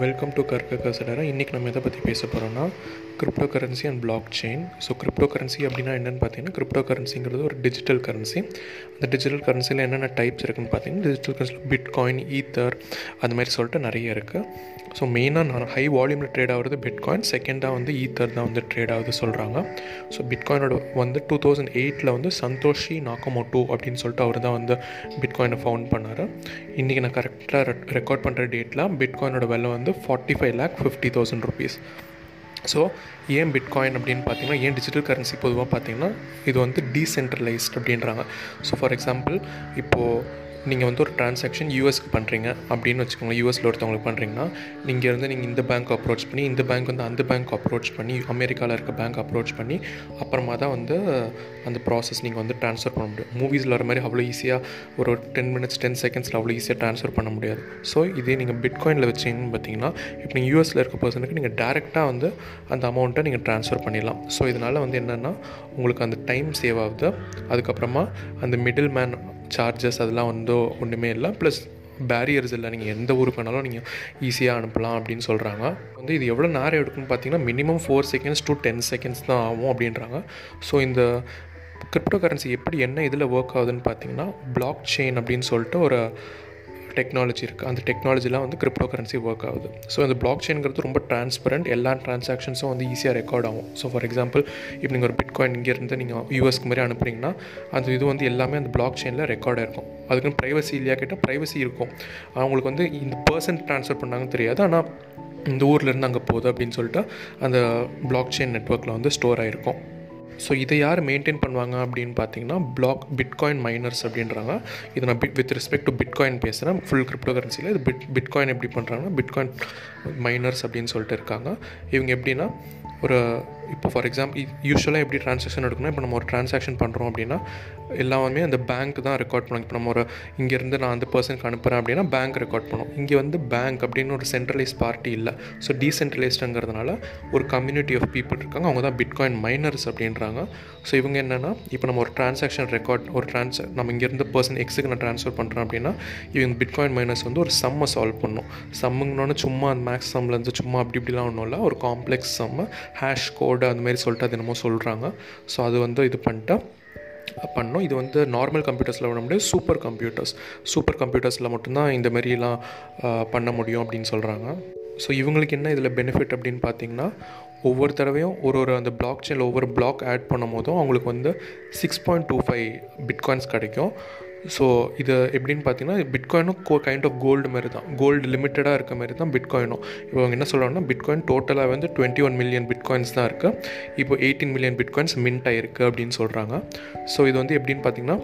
Welcome to கற்க கசடரா இன்றைக்கி நம்ம எதை பற்றி பேச போகிறோம்னா cryptocurrency and blockchain so cryptocurrency அப்படின்னா என்னென்னு பார்த்தீங்கன்னா கிரிப்டோ கரன்சிங்கிறது ஒரு டிஜிட்டல் கரன்சி அந்த டிஜிட்டல் கரன்சியில் என்னென்ன டைப்ஸ் இருக்குன்னு பார்த்தீங்கன்னா டிஜிட்டல் கரன்சியில் பிட்காயின் ஈத்தர் அந்த மாதிரி சொல்லிட்டு நிறைய இருக்குது ஸோ மெயினாக நான் ஹை வால்யூமில் ட்ரேட் ஆகிறது பிட்காயின் செகண்டாக வந்து ஈத்தர் தான் வந்து ட்ரேட் ஆகுது சொல்கிறாங்க ஸோ பிட்காயினோட வந்து டூ தௌசண்ட் எயிட்டில் வந்து சந்தோஷி நாக்கமோட்டோ அப்படின்னு சொல்லிட்டு அவர் தான் வந்து பிட்காயினை ஃபவுண்ட் பண்ணார். இன்றைக்கி நான் கரெக்டாக ரெக்கார்ட் பண்ணுற டேட்டில் பிட்காயினோட விலை வந்து forty five lakh fifty thousand rupees so ஏன் பிட்காயின் அப்படின்னு பார்த்தீங்கன்னா ஏன் டிஜிட்டல் கரன்சி பொதுவாக பார்த்தீங்கன்னா இது வந்து டீசென்ட்ரலைஸ்ட் அப்படின்றாங்க. ஸோ ஃபார் எக்ஸாம்பிள் இப்போது நீங்கள் வந்து ஒரு டிரான்சாக்ஷன் யூஎஸ்க்கு பண்ணுறீங்க அப்படின்னு வச்சுக்கோங்களேன் யூஎஸில் ஒருத்தவங்களுக்கு பண்ணுறீங்கன்னா நீங்கள் இருந்து நீங்கள் இந்த பேங்க் அப்ரோச் பண்ணி இந்த பேங்க் வந்து அந்த பேங்க் அப்ரோச் பண்ணி அமெரிக்காவில் இருக்க பேங்க் அப்ரோச் பண்ணி அப்புறமா தான் வந்து அந்த ப்ராசஸ் நீங்கள் வந்து ட்ரான்ஸ்ஃபர் பண்ண முடியும். மூவிஸில் வர மாதிரி அவ்வளோ ஈஸியாக ஒரு டென் மினிட்ஸ் டென் செகண்ட்ஸில் அவ்வளோ ஈஸியாக ட்ரான்ஸ்ஃபர் பண்ண முடியாது. ஸோ இதே நீங்கள் பிட்காயினில் வச்சிங்கன்னு பார்த்தீங்கன்னா இப்போ நீங்கள் யூஎஸில் இருக்க பர்சனுக்கு நீங்கள் டேரெக்டாக வந்து அந்த அமௌண்ட்டை நீங்கள் ட்ரான்ஸ்ஃபர் பண்ணிடலாம். ஸோ இதனால் வந்து என்னென்னா உங்களுக்கு அந்த டைம் சேவ் ஆகுது. அதுக்கப்புறமா அந்த மிடில் மேன் சார்ஜஸ் அதெல்லாம் வந்து ஒன்றுமே இல்லை. ப்ளஸ் பேரியர்ஸ் இல்லை. நீங்கள் எந்த ஊருக்கு வேணாலும் நீங்கள் ஈஸியாக அனுப்பலாம் அப்படின்னு சொல்கிறாங்க வந்து இது எவ்வளோ நேரம் எடுக்குன்னு பார்த்தீங்கன்னா minimum four seconds to ten seconds தான் ஆகும் அப்படின்றாங்க. ஸோ இந்த கிரிப்டோ கரன்சி எப்படி என்ன இதில் ஒர்க் ஆகுதுன்னு பார்த்தீங்கன்னா பிளாக் செயின் அப்படின்னு சொல்லிட்டு ஒரு டெக்னாலஜி இருக்குது அந்த டெக்னாலஜிலாம் வந்து கிரிப்டோ கரன்சி ஒர்க் ஆகுது. ஸோ அந்த பிளாக் செயின்ங்கிறது ரொம்ப டிரான்ஸ்பரண்ட் எல்லா ட்ரான்சாக்ஷன்ஸும் வந்து ஈஸியாக ரெக்கார்ட் ஆகும். ஸோ ஃபார் எக்ஸாம்பிள் இப்போ நீங்கள் ஒரு பிட்காயின் இங்கேருந்து நீங்கள் யூஎஸ்க்கு மாதிரி அனுப்புனீங்கன்னா அந்த இது வந்து எல்லாமே அந்த பிளாக் செயினில் ரெக்கார்டாக இருக்கும். அதுக்குன்னு ப்ரைவசி இல்லையா கேட்டால் ப்ரைவசி இருக்கும். அவங்களுக்கு வந்து இந்த பர்சன் ட்ரான்ஸ்ஃபர் பண்ணாங்கன்னு தெரியாது. ஆனால் இந்த ஊர்லேருந்து அங்கே போகுது அப்படின்னு சொல்லிட்டு அந்த பிளாக் செயின் நெட்ஒர்க்கில் வந்து ஸ்டோர் ஆகிருக்கும் ஸோ இதை யார் மெயின்டைன் பண்ணுவாங்க அப்படின்னு பார்த்தீங்கன்னா பிளாக் பிட்காயின் மைனர்ஸ் அப்படின்றாங்க. இது நான் bit with respect to bitcoin பேசுகிறேன் ஃபுல் கிரிப்டோ கரன்சியில் இது பிட் பிட்காயின் எப்படி பண்ணுறாங்கன்னா பிட்காயின் மைனர்ஸ் அப்படின்னு சொல்லிட்டு இருக்காங்க. இவங்க எப்படின்னா ஒரு இப்போ ஃபார் எக்ஸாம்பிள் யூஸ்வலாக எப்படி ட்ரான்சாக்ஷன் எடுக்கணும் இப்போ நம்ம ஒரு ட்ரான்சாக்ஷன் பண்ணுறோம் அப்படின்னா எல்லாமே அந்த பேங்க் தான் ரெக்கார்ட் பண்ணுவோம் இப்போ நம்ம ஒரு இங்கேருந்து நான் அந்த பர்சனுக்கு அனுப்புகிறேன் அப்படின்னா பேங்க் ரெக்கார்ட் பண்ணும் இங்கே வந்து பேங்க் அப்படின்னு ஒரு சென்ட்ரலைஸ் பார்ட்டி இல்லை. ஸோ டீசென்ட்ரலைஸ்டுங்கிறதுனால ஒரு கம்யூனிட்டி ஆஃப் பீப்புள் இருக்காங்க. அவங்க தான் பிட்காயின் மைனர்ஸ் அப்படின்றாங்க. ஸோ இவங்க என்னென்னா இப்போ நம்ம ஒரு ட்ரான்சாக்ஷன் ரெக்கார்ட் ஒரு ட்ரான்ஸ் நம்ம இங்கேருந்து பர்சன் எக்ஸுக்கு நான் ட்ரான்ஸ்ஃபர் பண்ணுறேன் அப்படின்னா இவங்க பிட்காயின் மைனர்ஸ் வந்து ஒரு சம்மை சால்வ் பண்ணும். சம்முங்கன்னு சும்மா அந்த மேக்ஸ் சம்மில் இருந்து சும்மா அப்படி இப்படிலாம் ஒன்றும் இல்லை. ஒரு காம்ப்ளெக்ஸ் சம்மு ஹேஷ் கோட் அந்த மாதிரி சொல்லிட்டு அது என்னமோ சொல்கிறாங்க ஸோ அது வந்து இது பண்ணிட்டு பண்ணோம். இது வந்து நார்மல் கம்ப்யூட்டர்ஸில் விட முடியாது சூப்பர் கம்ப்யூட்டர்ஸ் சூப்பர் கம்ப்யூட்டர்ஸில் மட்டும்தான் இந்த மாதிரிலாம் பண்ண முடியும் அப்படின்னு சொல்கிறாங்க ஸோ இவங்களுக்கு என்ன இதில் பெனிஃபிட் அப்படின்னு பார்த்தீங்கன்னா ஒவ்வொரு தடவையும் ஒரு ஒரு அந்த பிளாக் செயினில் ஒவ்வொரு பிளாக் ஆட் பண்ணும் போதும் அவங்களுக்கு வந்து six point two five bitcoins கிடைக்கும். ஸோ இது எப்படின்னு பார்த்தீங்கன்னா பிட்காயினும் கோ கைண்ட் ஆஃப் கோல்டு மாதிரி தான் கோல்டு லிமிட்டடாக இருக்க மாதிரி தான் பிட்காயினும் இப்போ அவங்க என்ன சொல்கிறாங்கன்னா பிட்காயின் டோட்டலாக வந்து டுவெண்ட்டி ஒன் மில்லியன் பிட்காயின்ஸ் தான் இருக்குது இப்போ எயிட்டீன் மில்லியன் பிட்காயின்ஸ் மின்ட் ஆகிருக்கு அப்படின்னு சொல்கிறாங்க ஸோ இது வந்து எப்படின்னு பார்த்தீங்கன்னா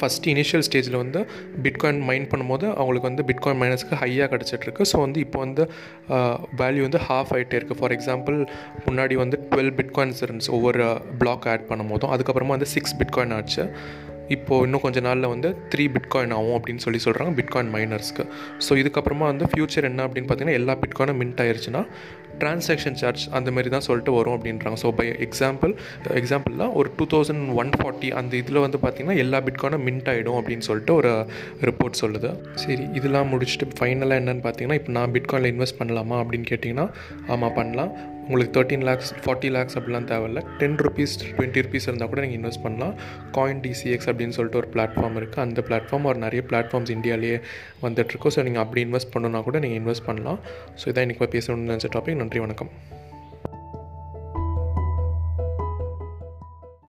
ஃபஸ்ட்டு இனிஷியல் ஸ்டேஜில் வந்து பிட்காயின் மைன் பண்ணும்போது அவங்களுக்கு வந்து பிட்காயின் மைனஸ்க்கு ஹையாக கிடச்சிட்ருக்கு ஸோ வந்து இப்போ வந்து வேல்யூ வந்து ஹாஃப் ஆகிட்டே இருக்குது ஃபார் எக்ஸாம்பிள் முன்னாடி வந்து டுவெல் பிட்காயின்ஸ் இருந்துச்சு. ஒவ்வொரு பிளாக் ஆட் பண்ணும் போதும் அதுக்கப்புறமா வந்து சிக்ஸ் பிட்காயின் ஆச்சு. இப்போது இன்னும் கொஞ்ச நாளில் வந்து த்ரீ பிட்காயின் ஆகும் அப்படின்னு சொல்லி சொல்கிறாங்க பிட்காயின் மைனர்ஸ்க்கு ஸோ இதுக்கப்புறமா வந்து ஃப்யூச்சர் என்ன அப்படின்னு பார்த்தீங்கன்னா எல்லா பிட்காயினும் மின்ட் ஆயிடுச்சுன்னா ட்ரான்சாக்ஷன் சார்ஜ் அந்த மாதிரி தான் சொல்லிட்டு வரும் அப்படின்றாங்க. ஸோ பை எக்ஸாம்பிள் எக்ஸாம்பிள்லாம் ஒரு டூ தௌசண்ட் ஒன் ஃபார்ட்டி அந்த இதில் வந்து பார்த்திங்கன்னா எல்லா பிட்காயினும் மின்ட் ஆகிடும் அப்படின்னு சொல்லிட்டு ஒரு ரிப்போர்ட் சொல்லுது. சரி இதெல்லாம் முடிச்சுட்டு ஃபைனலாக என்னென்னு பார்த்தீங்கன்னா இப்போ நான் பிட்காயினில் இன்வெஸ்ட் பண்ணலாமா அப்படின்னு கேட்டிங்கன்னா ஆமாம் பண்ணலாம். உங்களுக்கு தேர்ட்டின் லேக்ஸ் ஃபார்ட்டி லேக்ஸ் அப்படிலாம் தேவையில்ல. டென் ருபீஸ் டுவெண்ட்டி ருபீஸ் இருந்தால் கூட நீங்கள் இன்வெஸ்ட் பண்ணலாம். காயின் டிசிஎக்ஸ் அப்படின்னு சொல்லிட்டு ஒரு பிளாட்ஃபார்ம் இருக்குது அந்த பிளாட்ஃபார்ம் ஒரு நிறைய பிளாட்ஃபார்ம்ஸ் இந்தியாவிலேயே வந்துட்டுருக்கோம் ஸோ நீங்கள் அப்படி இன்வெஸ்ட் பண்ணணுன்னா கூட நீங்கள் இன்வெஸ்ட் பண்ணலாம். ஸோ இதான் இன்றைக்கி பேசணும்னு நினச்ச டாபிக் நன்றி வணக்கம்.